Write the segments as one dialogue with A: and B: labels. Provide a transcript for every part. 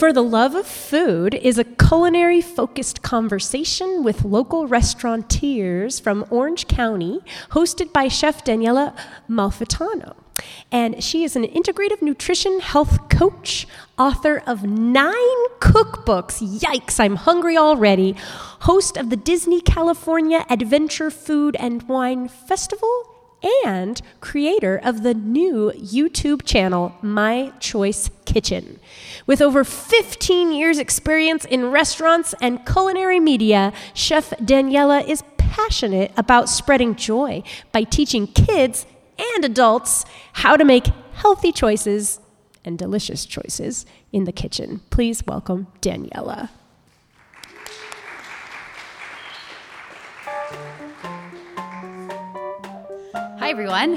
A: For the Love of Food is a culinary focused conversation with local restaurateurs from Orange County, hosted by Chef Daniela Malfitano. And she is an integrative nutrition health coach, author of nine cookbooks. Yikes, I'm hungry already. Host of the Disney California Adventure Food and Wine Festival and creator of the new YouTube channel, My Choice Kitchen. With over 15 years' experience in restaurants and culinary media, Chef Daniela is passionate about spreading joy by teaching kids and adults how to make healthy choices and delicious choices in the kitchen. Please welcome Daniela.
B: Hi, everyone.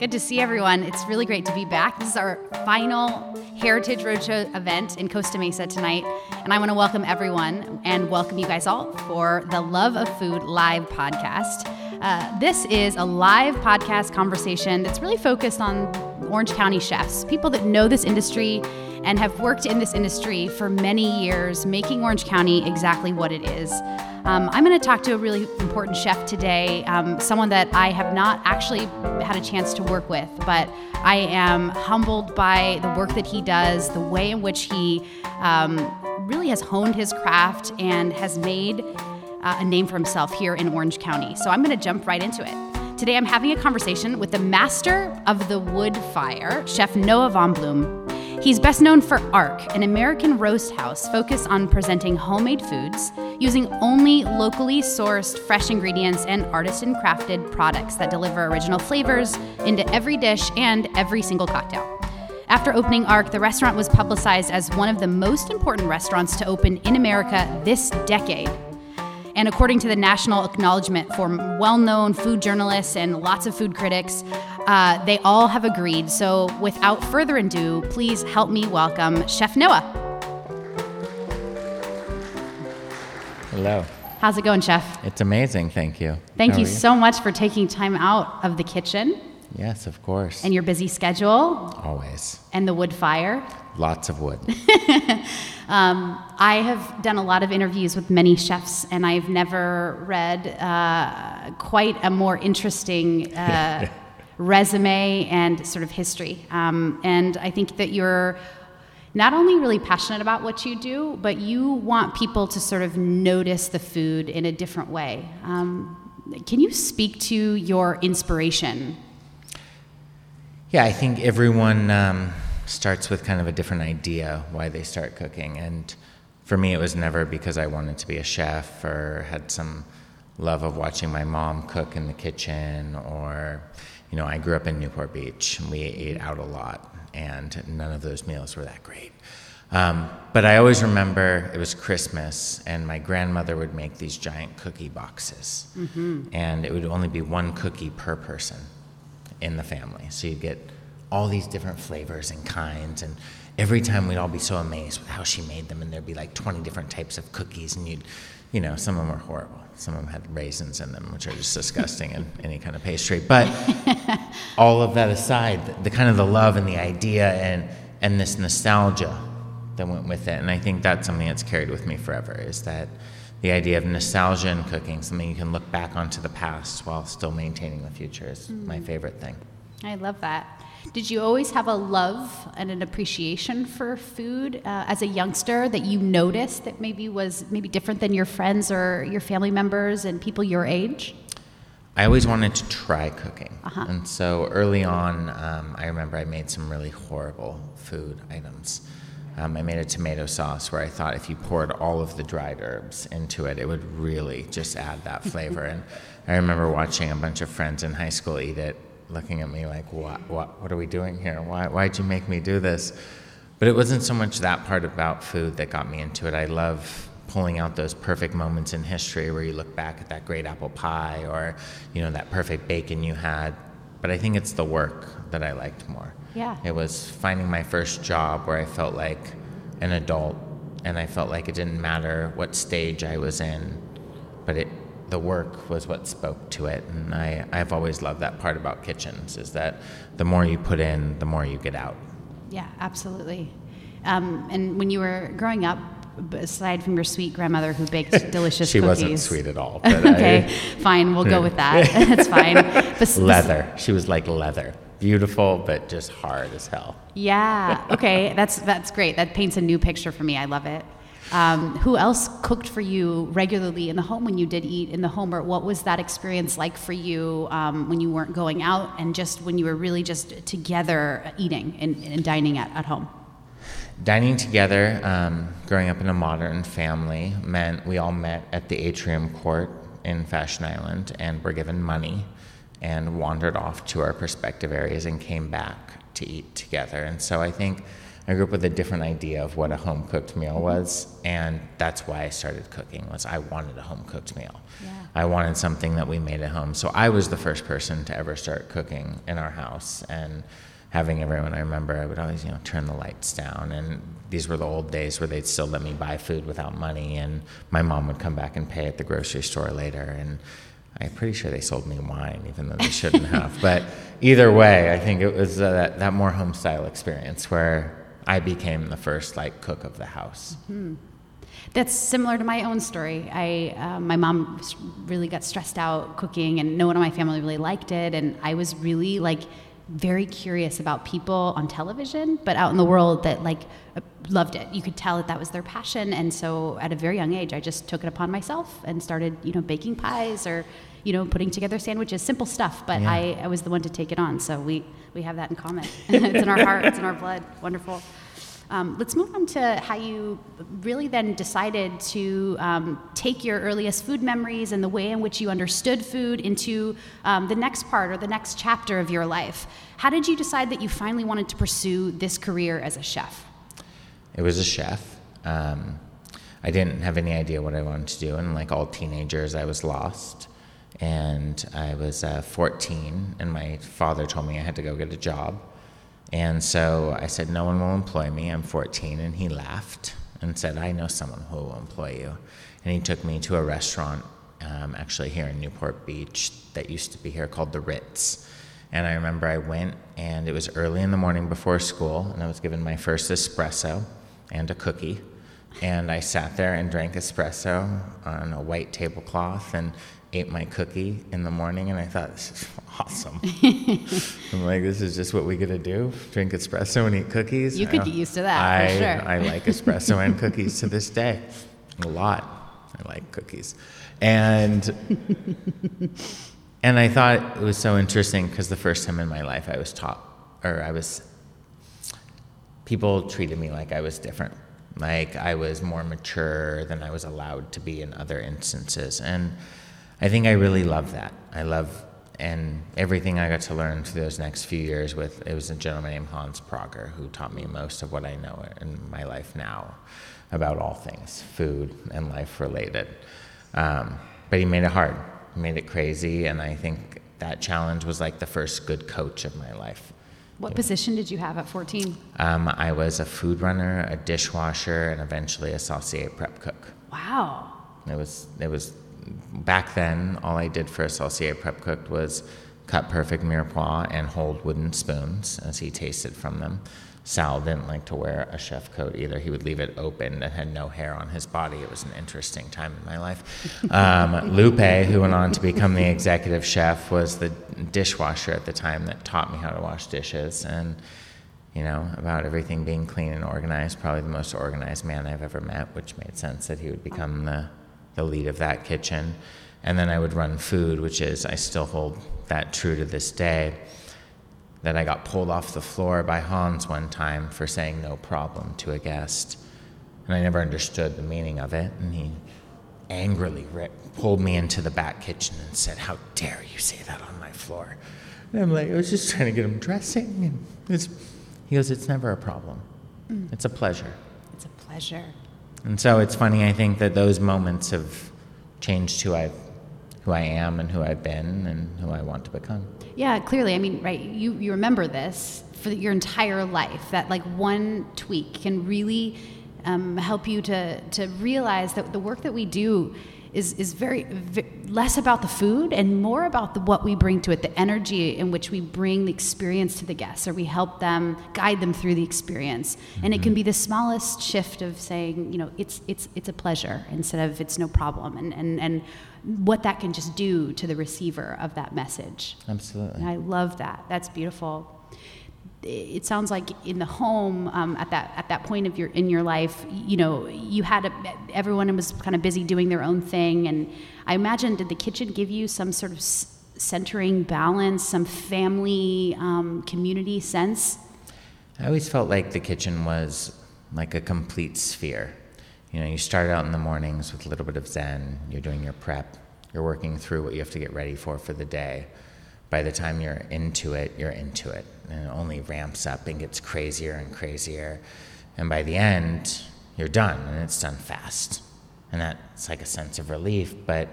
B: Good to see everyone. It's really great to be back. This is our final Heritage Roadshow event in Costa Mesa tonight. And I want to welcome everyone and welcome you guys all for the Love of Food live podcast. Uh, this is a live podcast conversation that's really focused on Orange County chefs, people that know this industry and have worked in this industry for many years, making Orange County exactly what it is. Um, I'm going to talk to a really important chef today, um, someone that I have not actually had a chance to work with, but I am humbled by the work that he does, the way in which he um, really has honed his craft and has made uh, a name for himself here in Orange County. So I'm going to jump right into it. Today I'm having a conversation with the master of the wood fire, Chef Noah Von Bloom. He's best known for ARC, an American roast house focused on presenting homemade foods using only locally sourced fresh ingredients and artisan crafted products that deliver original flavors into every dish and every single cocktail. After opening ARC, the restaurant was publicized as one of the most important restaurants to open in America this decade. And according to the national acknowledgement for well known food journalists and lots of food critics, uh, they all have agreed. So without further ado, please help me welcome Chef Noah.
C: Hello.
B: How's it going, Chef?
C: It's amazing, thank you.
B: Thank
C: How
B: you so much for taking time out of the kitchen
C: Yes, of course.
B: and your busy schedule
C: Always.
B: and the wood fire.
C: Lots of wood.
B: Um, I have done a lot of interviews with many chefs, and I've never read uh, quite a more interesting uh, resume and sort of history. Um, and I think that you're not only really passionate about what you do, but you want people to sort of notice the food in a different way. Um, can you speak to your inspiration?
C: yeah, I think everyone um, starts with kind of a different idea why they start cooking. And for me, it was never because I wanted to be a chef or had some love of watching my mom cook in the kitchen or, you know, I grew up in Newport Beach and we ate out a lot and none of those meals were that great. Um, but I always remember it was Christmas, and my grandmother would make these giant cookie boxes, and it would only be one cookie per person in the family. So you'd get all these different flavors and kinds, and every time we'd all be so amazed with how she made them, and there'd be like 20 different types of cookies, and you'd, you know, some of them were horrible. Some of them had raisins in them, which are just disgusting in any kind of pastry. But all of that aside, the, the kind of the love and the idea and and this nostalgia that went with it, and I think that's something that's carried with me forever. Is that the idea of nostalgia in cooking, something you can look back onto the past while still maintaining the future, is mm-hmm. my favorite thing.
B: I love that. Did you always have a love and an appreciation for food uh, as a youngster that you noticed that maybe was maybe different than your friends or your family members and people your age?
C: I always wanted to try cooking.
B: Uh-huh.
C: And so early on, um, I remember I made some really horrible food items. Um, I made a tomato sauce where I thought if you poured all of the dried herbs into it, it would really just add that flavor. and I remember watching a bunch of friends in high school eat it, looking at me like, what, what, what are we doing here? Why, why'd you make me do this? But it wasn't so much that part about food that got me into it. I love pulling out those perfect moments in history where you look back at that great apple pie or, you know, that perfect bacon you had. But I think it's the work that I liked more.
B: Yeah.
C: It was finding my first job where I felt like an adult and I felt like it didn't matter what stage I was in, but it the work was what spoke to it. And I, I've always loved that part about kitchens is that the more you put in, the more you get out.
B: Yeah, absolutely. Um, and when you were growing up, aside from your sweet grandmother who baked delicious
C: she
B: cookies.
C: wasn't sweet at all. But
B: okay,
C: I,
B: fine, we'll go with that. That's fine. Bes-
C: leather. She was like leather. Beautiful, but just hard as hell.
B: Yeah. Okay. That's that's great. That paints a new picture for me. I love it. Um, who else cooked for you regularly in the home when you did eat in the home, or what was that experience like for you um, when you weren't going out and just when you were really just together eating and, and dining at, at home?
C: Dining together, um, growing up in a modern family, meant we all met at the atrium court in Fashion Island and were given money and wandered off to our respective areas and came back to eat together. And so I think I grew up with a different idea of what a home cooked meal was, and that's why I started cooking. Was I wanted a home cooked meal.
B: Yeah.
C: I wanted something that we made at home. So I was the first person to ever start cooking in our house and having everyone. I remember I would always, you know, turn the lights down, and these were the old days where they'd still let me buy food without money, and my mom would come back and pay at the grocery store later, and I'm pretty sure they sold me wine, even though they shouldn't have. But either way, I think it was uh, that, that more home style experience where I became the first like cook of the house.
B: That's similar to my own story. I, uh, my mom really got stressed out cooking, and no one in my family really liked it. And I was really like very curious about people on television, but out in the world that like uh, loved it. You could tell that that was their passion. And so, at a very young age, I just took it upon myself and started, you know, baking pies or, you know, putting together sandwiches, simple stuff. But
C: Yeah.
B: I, I was the one to take it on. So we we have that in common. it's in our heart. It's in our blood. Wonderful. Um, let's move on to how you really then decided to um, take your earliest food memories and the way in which you understood food into um, the next part or the next chapter of your life. How did you decide that you finally wanted to pursue this career as a chef?
C: It was a chef. Um, I didn't have any idea what I wanted to do, and like all teenagers, I was lost. And I was uh, 14, and my father told me I had to go get a job. And so I said, No one will employ me. I'm 14. And he laughed and said, I know someone who will employ you. And he took me to a restaurant, um, actually here in Newport Beach, that used to be here called the Ritz. And I remember I went, and it was early in the morning before school, and I was given my first espresso and a cookie. And I sat there and drank espresso on a white tablecloth and ate my cookie in the morning. And I thought, this is awesome. I'm like, this is just what we get to do drink espresso and eat cookies.
B: You could get used to that, for
C: I,
B: sure.
C: I like espresso and cookies to this day. A lot. I like cookies. And and I thought it was so interesting because the first time in my life I was taught, or I was, people treated me like I was different. Like I was more mature than I was allowed to be in other instances. And I think I really love that. I love, and everything I got to learn through those next few years with, it was a gentleman named Hans Prager who taught me most of what I know in my life now about all things food and life related. Um, but he made it hard, he made it crazy, and I think that challenge was like the first good coach of my life.
B: What position did you have at 14?
C: Um, I was a food runner, a dishwasher, and eventually a saucier prep cook.
B: Wow.
C: It was it was back then. All I did for a saucier prep cooked was cut perfect mirepoix and hold wooden spoons as he tasted from them. Sal didn't like to wear a chef coat either. He would leave it open and had no hair on his body. It was an interesting time in my life. Um, Lupe, who went on to become the executive chef, was the dishwasher at the time that taught me how to wash dishes and you know, about everything being clean and organized. Probably the most organized man I've ever met, which made sense that he would become the, the lead of that kitchen. And then I would run food, which is, I still hold that true to this day. That I got pulled off the floor by Hans one time for saying no problem to a guest. And I never understood the meaning of it. And he angrily ri pulled me into the back kitchen and said, How dare you say that on my floor? And I'm like, I was just trying to get him dressing. And it's, he goes, It's never a problem. Mm. It's a pleasure.
B: It's a pleasure.
C: And so it's funny, I think that those moments have changed who I, who I am and who I've been and who I want to become.
B: Yeah, clearly. I mean, right, you, you remember this for your entire life, that like one tweak can really um, help you to, to realize that the work that we do is is very, v less about the food and more about the, what we bring to it, the energy in which we bring the experience to the guests, or we help them guide them through the experience. Mm-hmm. And it can be the smallest shift of saying, you know, it's it's it's a pleasure instead of it's no problem, and and and what that can just do to the receiver of that message.
C: Absolutely.
B: And I love that. That's beautiful it sounds like in the home um, at that at that point of your in your life, you know, you had a, everyone was kind of busy doing their own thing, and I imagine did the kitchen give you some sort of centering balance, some family um, community sense?
C: I always felt like the kitchen was like a complete sphere. You know, you start out in the mornings with a little bit of zen. You're doing your prep. You're working through what you have to get ready for for the day. By the time you're into it, you're into it and it only ramps up and gets crazier and crazier. And by the end, you're done, and it's done fast. And that's like a sense of relief, but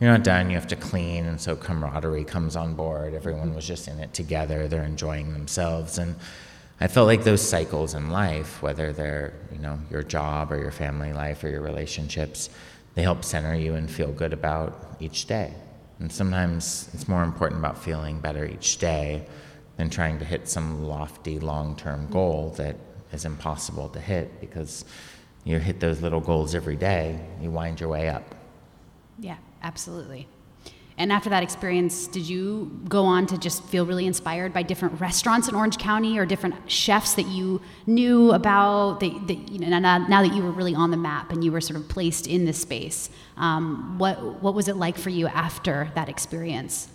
C: you're not done. You have to clean, and so camaraderie comes on board. Everyone was just in it together. They're enjoying themselves, and I felt like those cycles in life, whether they're you know your job or your family life or your relationships, they help center you and feel good about each day. And sometimes it's more important about feeling better each day than trying to hit some lofty long term goal that is impossible to hit because you hit those little goals every day, you wind your way up.
B: Yeah, absolutely. And after that experience, did you go on to just feel really inspired by different restaurants in Orange County or different chefs that you knew about? That, that you know, now, now, that you were really on the map and you were sort of placed in this space, um, what what was it like for you after that experience?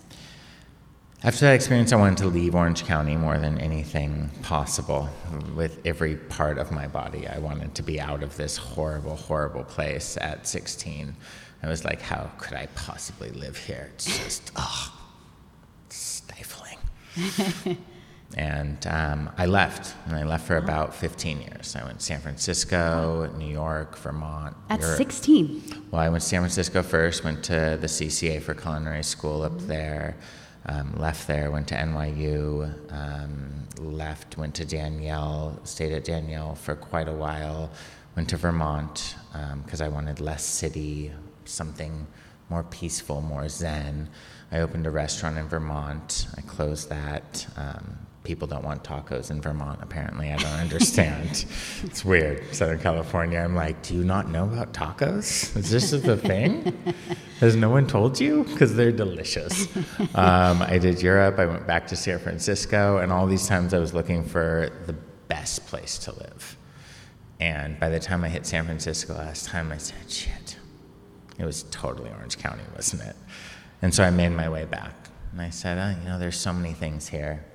C: After that experience, I wanted to leave Orange County more than anything possible. With every part of my body, I wanted to be out of this horrible, horrible place at 16. I was like, how could I possibly live here? It's just, oh, stifling. and um, I left, and I left for about 15 years. I went to San Francisco, New York, Vermont.
B: At Europe. 16?
C: Well, I went to San Francisco first, went to the CCA for culinary school up mm-hmm. there um, left there, went to NYU, um, left, went to Daniel, stayed at Daniel for quite a while, went to Vermont because um, I wanted less city, something more peaceful, more zen. I opened a restaurant in Vermont. I closed that. People don't want tacos in Vermont, apparently. I don't understand. it's weird. Southern California, I'm like, do you not know about tacos? Is this a thing? Has no one told you? Because they're delicious. Um, I did Europe. I went back to San Francisco, and all these times I was looking for the best place to live. And by the time I hit San Francisco last time, I said, shit, it was totally Orange County, wasn't it? And so I made my way back. And I said, oh, you know, there's so many things here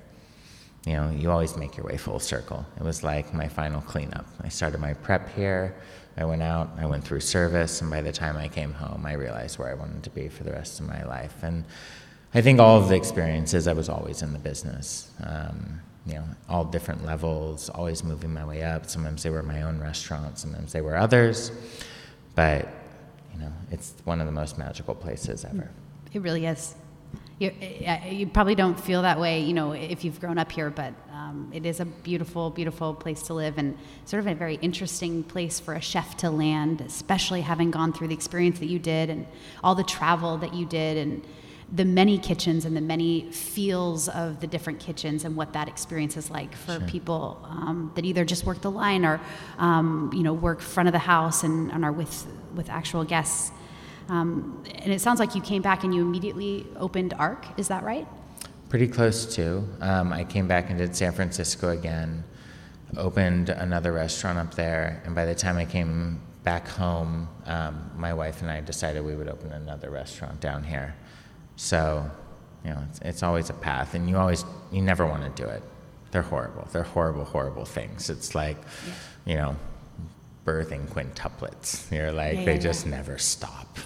C: you know, you always make your way full circle. It was like my final cleanup. I started my prep here. I went out, I went through service, and by the time I came home, I realized where I wanted to be for the rest of my life. And I think all of the experiences, I was always in the business. Um, you know, all different levels, always moving my way up. Sometimes they were my own restaurants, sometimes they were others. But, you know, it's one of the most magical places ever.
B: It really is you, you probably don't feel that way, you know, if you've grown up here, but um, it is a beautiful, beautiful place to live and sort of a very interesting place for a chef to land, especially having gone through the experience that you did and all the travel that you did and the many kitchens and the many feels of the different kitchens and what that experience is like for sure. people um, that either just work the line or um, you know work front of the house and, and are with with actual guests um, and it sounds like you came back and you immediately opened ARC. Is that right?
C: Pretty close to. Um, I came back and did San Francisco again, opened another restaurant up there, and by the time I came back home, um, my wife and I decided we would open another restaurant down here. So, you know, it's, it's always a path, and you always, you never want to do it. They're horrible. They're horrible, horrible things. It's like, yeah. you know, birthing quintuplets. You're like, yeah, they yeah, just never stop.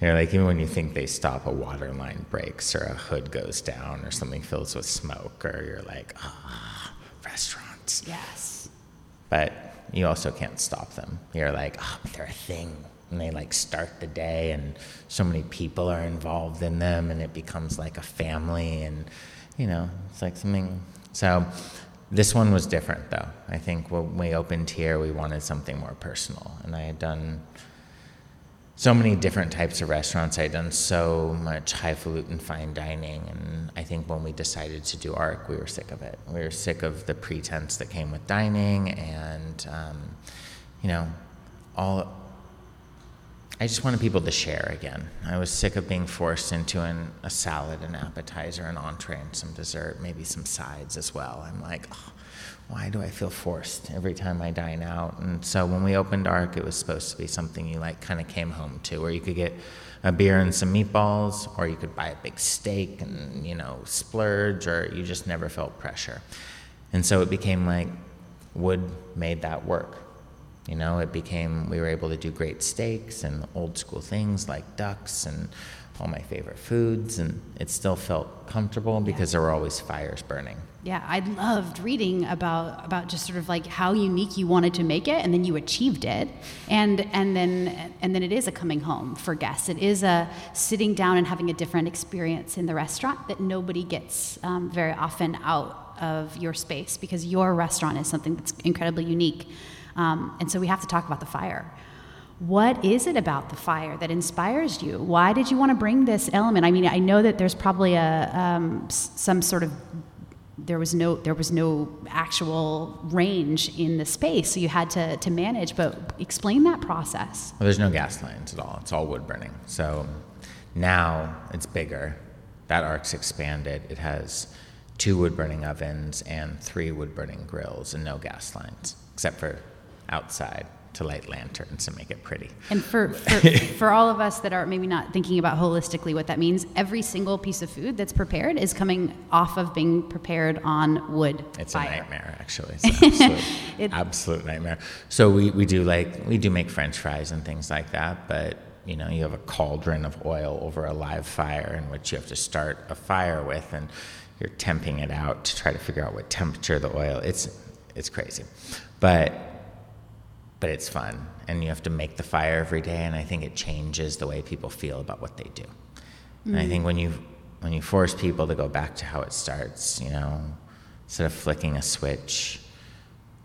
C: You know, like even when you think they stop, a water line breaks or a hood goes down or something fills with smoke, or you're like, ah, restaurants.
B: Yes.
C: But you also can't stop them. You're like, oh, they're a thing. And they like start the day, and so many people are involved in them, and it becomes like a family. And, you know, it's like something. So this one was different, though. I think when we opened here, we wanted something more personal. And I had done so many different types of restaurants. I'd done so much highfalutin fine dining, and I think when we decided to do ARC, we were sick of it. We were sick of the pretense that came with dining, and um, you know, all. I just wanted people to share again. I was sick of being forced into an, a salad, an appetizer, an entree, and some dessert, maybe some sides as well. I'm like, oh, why do I feel forced every time I dine out? And so when we opened ARC, it was supposed to be something you like kind of came home to, where you could get a beer and some meatballs, or you could buy a big steak and, you know, splurge, or you just never felt pressure. And so it became like wood made that work. You know, it became, we were able to do great steaks and old school things like ducks and all my favorite foods, and it still felt comfortable because there were always fires burning.
B: Yeah, I loved reading about about just sort of like how unique you wanted to make it, and then you achieved it, and and then and then it is a coming home for guests. It is a sitting down and having a different experience in the restaurant that nobody gets um, very often out of your space because your restaurant is something that's incredibly unique, um, and so we have to talk about the fire. What is it about the fire that inspires you? Why did you want to bring this element? I mean, I know that there's probably a um, some sort of there was no there was no actual range in the space, so you had to to manage. But explain that process.
C: Well, there's no gas lines at all. It's all wood burning. So now it's bigger. That arc's expanded. It has two wood burning ovens and three wood burning grills and no gas lines, except for outside to light lanterns and make it pretty.
B: And for, for, for, all of us that are maybe not thinking about holistically what that means, every single piece of food that's prepared is coming off of being prepared on wood.
C: It's
B: fire.
C: a nightmare, actually. It's an absolute, it, absolute nightmare. So we, we do like, we do make french fries and things like that, but you know, you have a cauldron of oil over a live fire in which you have to start a fire with and you're temping it out to try to figure out what temperature the oil, it's, it's crazy. But but it's fun and you have to make the fire every day and i think it changes the way people feel about what they do. Mm-hmm. and i think when you when you force people to go back to how it starts you know instead of flicking a switch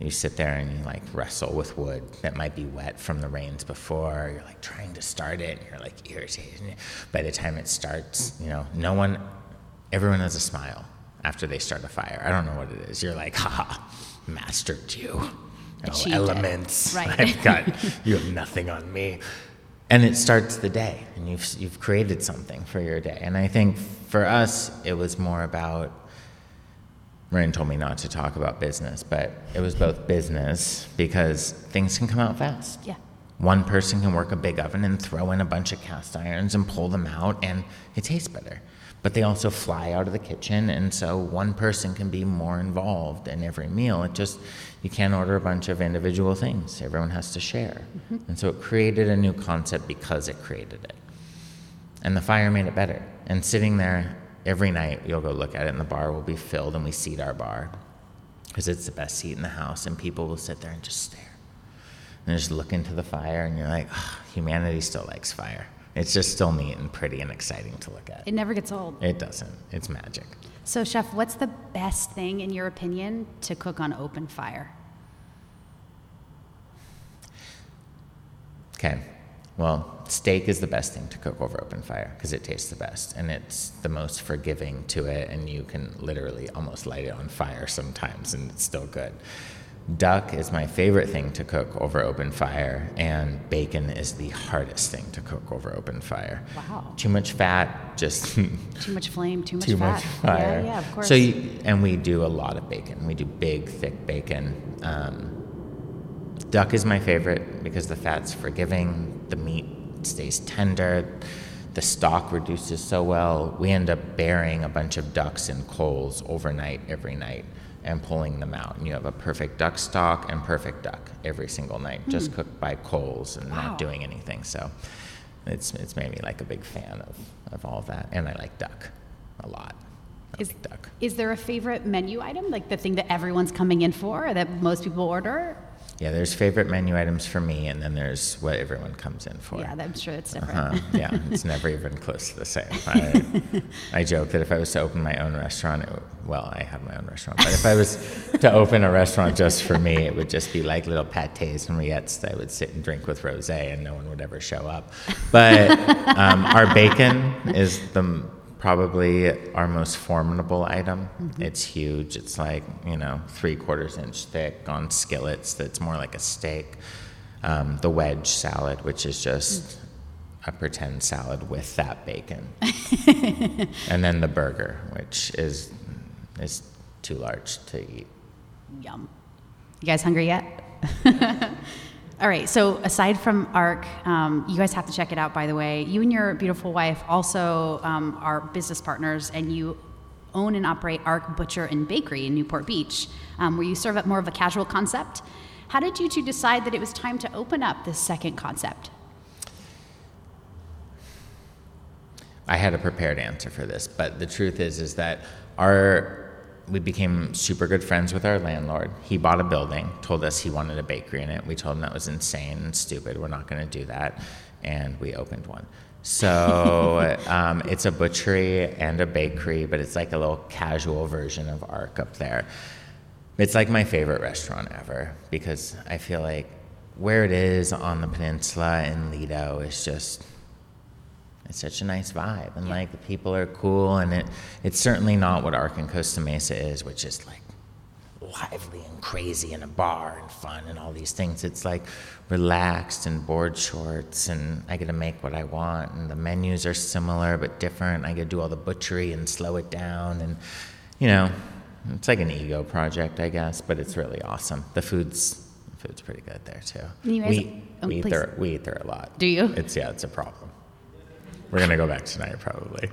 C: you sit there and you like wrestle with wood that might be wet from the rains before. You're like trying to start it and you're like irritated. By the time it starts you know no one everyone has a smile after they start a fire. I don't know what it is. You're like ha mastered you oh, elements.
B: Right.
C: I've got you have nothing on me. And it starts the day, and you've you've created something for your day. And I think for us, it was more about. Marin told me not to talk about business, but it was both business because things can come out fast.
B: Yeah.
C: One person can work a big oven and throw in a bunch of cast irons and pull them out, and it tastes better but they also fly out of the kitchen and so one person can be more involved in every meal it just you can't order a bunch of individual things everyone has to share mm-hmm. and so it created a new concept because it created it and the fire made it better and sitting there every night you'll go look at it and the bar will be filled and we seat our bar because it's the best seat in the house and people will sit there and just stare and just look into the fire and you're like oh, humanity still likes fire it's just still neat and pretty and exciting to look at.
B: It never gets old.
C: It doesn't. It's magic.
B: So, chef, what's the best thing in your opinion to cook on open fire?
C: Okay. Well, steak is the best thing to cook over open fire because it tastes the best and it's the most forgiving to it, and you can literally almost light it on fire sometimes and it's still good. Duck is my favorite thing to cook over open fire, and bacon is the hardest thing to cook over open fire.
B: Wow.
C: Too much fat, just
B: too much flame, too much
C: too
B: fat.
C: much fire.
B: Yeah, yeah, of course.
C: So, you, and we do a lot of bacon. We do big, thick bacon. Um, duck is my favorite because the fat's forgiving, the meat stays tender, the stock reduces so well. We end up burying a bunch of ducks in coals overnight every night and pulling them out. And you have a perfect duck stock and perfect duck every single night, mm. just cooked by coals and wow. not doing anything. So it's, it's made me like a big fan of, of all of that. And I like duck a lot. I
B: is,
C: like duck.
B: Is there a favorite menu item, like the thing that everyone's coming in for or that most people order?
C: Yeah, there's favorite menu items for me, and then there's what everyone comes in for.
B: Yeah, I'm sure it's different.
C: Uh, yeah, it's never even close to the same. I, I joke that if I was to open my own restaurant, would, well, I have my own restaurant, but if I was to open a restaurant just for me, it would just be like little pates and rillettes that I would sit and drink with rosé, and no one would ever show up. But um, our bacon is the probably our most formidable item. Mm-hmm. It's huge. It's like, you know, three quarters inch thick on skillets that's more like a steak. Um, the wedge salad, which is just a pretend salad with that bacon. and then the burger, which is is too large to eat.
B: Yum. You guys hungry yet? All right. So aside from ARC, um, you guys have to check it out. By the way, you and your beautiful wife also um, are business partners, and you own and operate ARC Butcher and Bakery in Newport Beach, um, where you serve up more of a casual concept. How did you two decide that it was time to open up this second concept?
C: I had a prepared answer for this, but the truth is, is that our we became super good friends with our landlord. He bought a building, told us he wanted a bakery in it. We told him that was insane and stupid. We're not going to do that. And we opened one. So um, it's a butchery and a bakery, but it's like a little casual version of Arc up there. It's like my favorite restaurant ever because I feel like where it is on the peninsula in Lido is just it's such a nice vibe and like the people are cool and it it's certainly not what Arc and Costa Mesa is, which is like lively and crazy and a bar and fun and all these things. It's like relaxed and board shorts and I get to make what I want and the menus are similar but different. I get to do all the butchery and slow it down and you know, it's like an ego project, I guess, but it's really awesome. The food's the food's pretty good there too. We,
B: oh,
C: we eat there we eat there a lot.
B: Do you?
C: It's yeah, it's a problem. We're gonna go back tonight probably.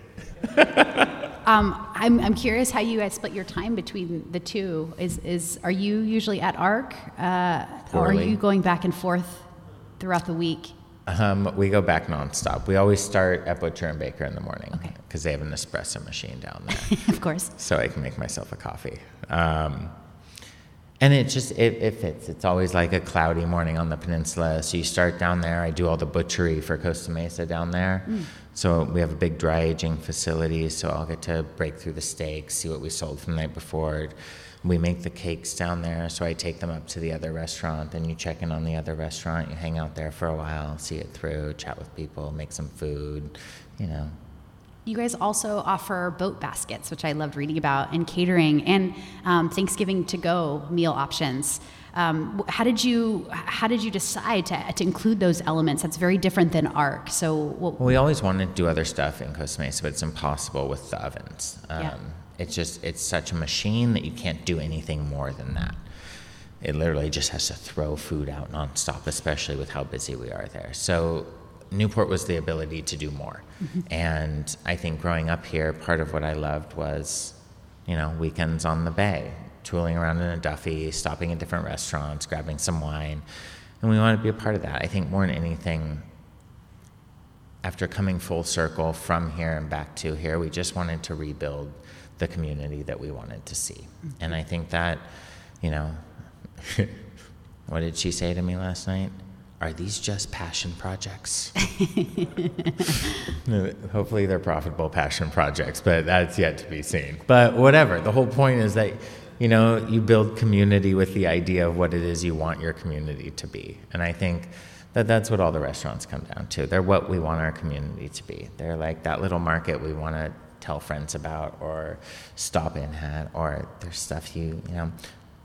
B: Um, I'm, I'm curious how you guys split your time between the two. Is, is are you usually at ARC, uh, or are you going back and forth throughout the week?
C: Um, we go back nonstop. We always start at Butcher and Baker in the morning
B: Okay.
C: because they have an espresso machine down there,
B: of course.
C: so I can make myself a coffee. Um, and it just it, it fits. It's always like a cloudy morning on the peninsula. So you start down there. I do all the butchery for Costa Mesa down there. Mm. So we have a big dry aging facility. So I'll get to break through the steaks, see what we sold from the night before. We make the cakes down there. So I take them up to the other restaurant. Then you check in on the other restaurant. You hang out there for a while, see it through, chat with people, make some food. You know,
B: You guys also offer boat baskets, which I loved reading about, and catering, and um, Thanksgiving to go meal options. Um, how did you how did you decide to, to include those elements? That's very different than ARC. So, what,
C: Well, we always wanted to do other stuff in Costa Mesa, but it's impossible with the ovens. Um,
B: Yeah.
C: It's just it's such a machine that you can't do anything more than that. It literally just has to throw food out nonstop, especially with how busy we are there. So Newport was the ability to do more, mm-hmm. and I think growing up here, part of what I loved was, you know, weekends on the bay, tooling around in a Duffy, stopping at different restaurants, grabbing some wine, and we wanted to be a part of that. I think more than anything, after coming full circle from here and back to here, we just wanted to rebuild the community that we wanted to see. Mm-hmm. And I think that, you know, what did she say to me last night? Are these just passion projects? Hopefully they're profitable passion projects, but that's yet to be seen. But whatever, the whole point is that you know, you build community with the idea of what it is you want your community to be. And I think that that's what all the restaurants come down to. They're what we want our community to be. They're like that little market we want to tell friends about or stop in at or there's stuff you, you know.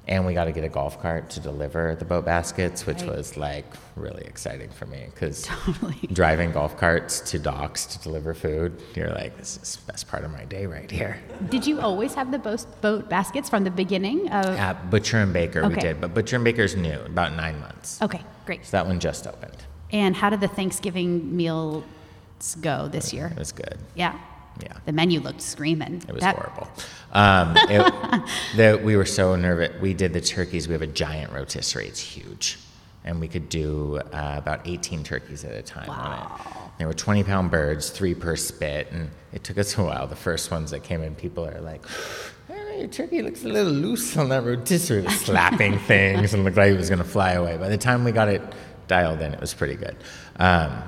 C: And we got to get a golf cart to deliver the boat baskets, which
B: Right.
C: was like really exciting for me because
B: Totally.
C: driving golf carts to docks to deliver food, you're like, this is the best part of my day right here.
B: did you always have the boat, boat baskets from the beginning? Of,
C: At Butcher and Baker, we did, but Butcher and Baker's new, about nine months.
B: okay, great.
C: So that one just opened.
B: And how did the Thanksgiving meals go this year?
C: It was good.
B: Yeah.
C: Yeah.
B: The menu looked screaming.
C: It was
B: That-
C: horrible. Um, it, the, we were so nervous. We did the turkeys. We have a giant rotisserie. It's huge. And we could do uh, about 18 turkeys at a time on it. There were 20 pound birds, three per spit. And it took us a while. The first ones that came in, people are like, your turkey looks a little loose on that rotisserie, It was slapping things and looked like it was going to fly away. By the time we got it dialed in, it was pretty good. Um,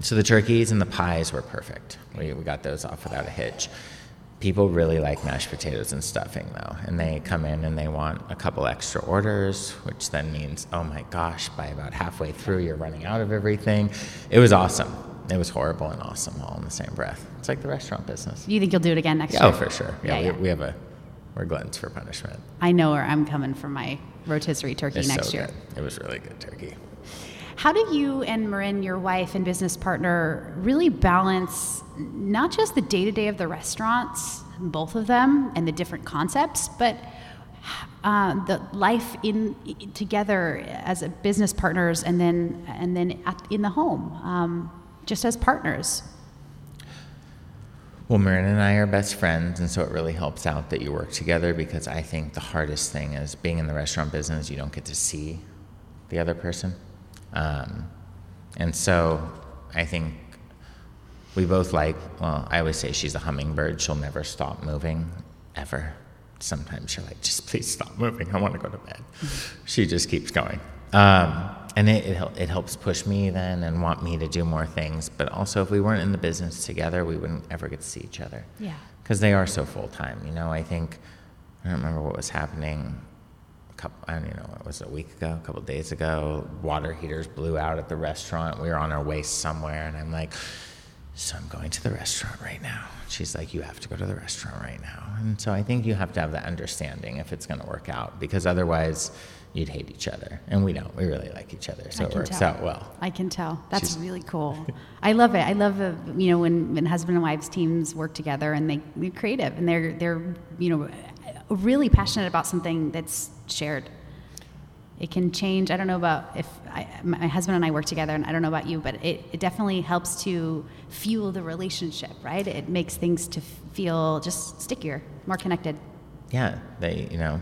C: so the turkeys and the pies were perfect. We, we got those off without a hitch. People really like mashed potatoes and stuffing though, and they come in and they want a couple extra orders, which then means, oh my gosh, by about halfway through, you're running out of everything. It was awesome. It was horrible and awesome all in the same breath. It's like the restaurant business.
B: You think you'll do it again next
C: Yeah,
B: year?
C: oh, for sure. Yeah,
B: Yeah,
C: we,
B: yeah.
C: we have a, we're gluttons for punishment.
B: I know where I'm coming for my rotisserie turkey
C: It's
B: next
C: so
B: year.
C: good. It was really good turkey.
B: How do you and Marin, your wife and business partner, really balance not just the day to day of the restaurants, both of them, and the different concepts, but uh, the life in together as business partners, and then and then at, in the home, um, just as partners.
C: Well, Marin and I are best friends, and so it really helps out that you work together because I think the hardest thing is being in the restaurant business, you don't get to see the other person. Um, and so I think we both like, well, I always say she's a hummingbird. She'll never stop moving, ever. Sometimes you're like, just please stop moving. I want to go to bed. she just keeps going. Um, and it, it, it helps push me then and want me to do more things. But also, if we weren't in the business together, we wouldn't ever get to see each other.
B: Yeah.
C: Because they are so full time. You know, I think, I don't remember what was happening couple, I don't know, it was a week ago, a couple days ago. Water heaters blew out at the restaurant. We were on our way somewhere, and I'm like, so I'm going to the restaurant right now. She's like, you have to go to the restaurant right now. And so I think you have to have that understanding if it's going to work out, because otherwise you'd hate each other. And we don't. We really like each other, so it works
B: tell.
C: out well.
B: I can tell. That's
C: She's-
B: really cool. I love it. I love uh, you know when, when husband and wives teams work together and they they're creative and they're they're you know really passionate about something that's shared. It can change. I don't know about if I, my husband and I work together, and I don't know about you, but it, it definitely helps to fuel the relationship, right? It makes things to feel just stickier, more connected.
C: Yeah, they, you know,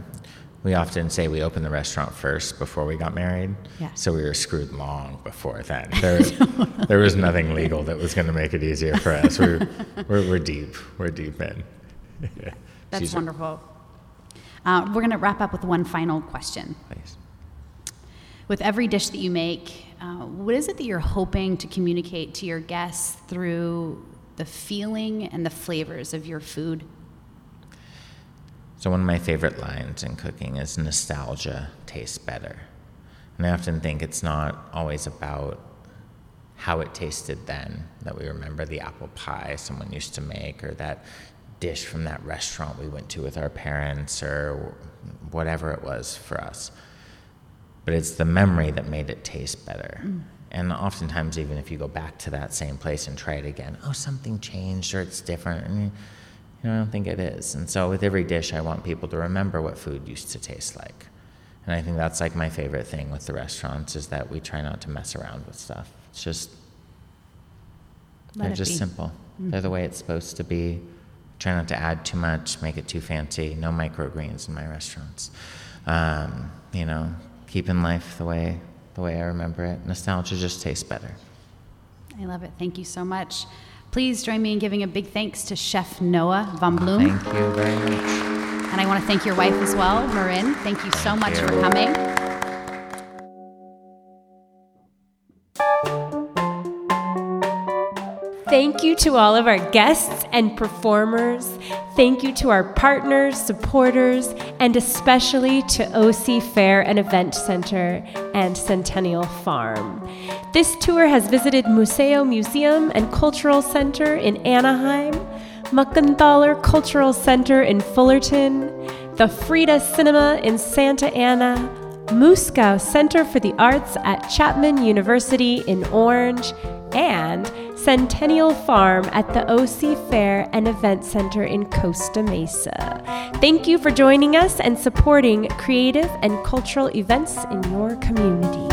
C: we often say we opened the restaurant first before we got married.
B: Yeah.
C: So we were screwed long before then. There, there was nothing legal that was going to make it easier for us. We're, we're, we're deep. We're deep in.
B: That's
C: She's-
B: wonderful. Uh, we're going to wrap up with one final question.
C: Please.
B: With every dish that you make, uh, what is it that you're hoping to communicate to your guests through the feeling and the flavors of your food?
C: So one of my favorite lines in cooking is nostalgia tastes better. And I often think it's not always about how it tasted then, that we remember the apple pie someone used to make or that dish from that restaurant we went to with our parents or whatever it was for us. But it's the memory that made it taste better. Mm. And oftentimes, even if you go back to that same place and try it again, oh, something changed or it's different. And you know, I don't think it is. And so, with every dish, I want people to remember what food used to taste like. And I think that's like my favorite thing with the restaurants is that we try not to mess around with stuff. It's just
B: Let
C: they're
B: it
C: just
B: be.
C: simple. They're mm-hmm. the way it's supposed to be. Try not to add too much, make it too fancy. No microgreens in my restaurants. Um, you know, keeping life the way the way I remember it. Nostalgia just tastes better.
B: I love it. Thank you so much. Please join me in giving a big thanks to Chef Noah Von Bloom.
C: Thank you very much.
B: And I want to thank your wife as well, Marin. Thank you so
C: Thank
B: much
C: you.
B: for coming.
A: Thank you to all of our guests and performers. Thank you to our partners, supporters, and especially to OC Fair and Event Center and Centennial Farm. This tour has visited Muzeo Museum and Cultural Center in Anaheim, Muckenthaler Cultural Center in Fullerton, the Frida Cinema in Santa Ana, Musco Center for the Arts at Chapman University in Orange, and Centennial Farm at the OC Fair and Event Center in Costa Mesa. Thank you for joining us and supporting creative and cultural events in your community.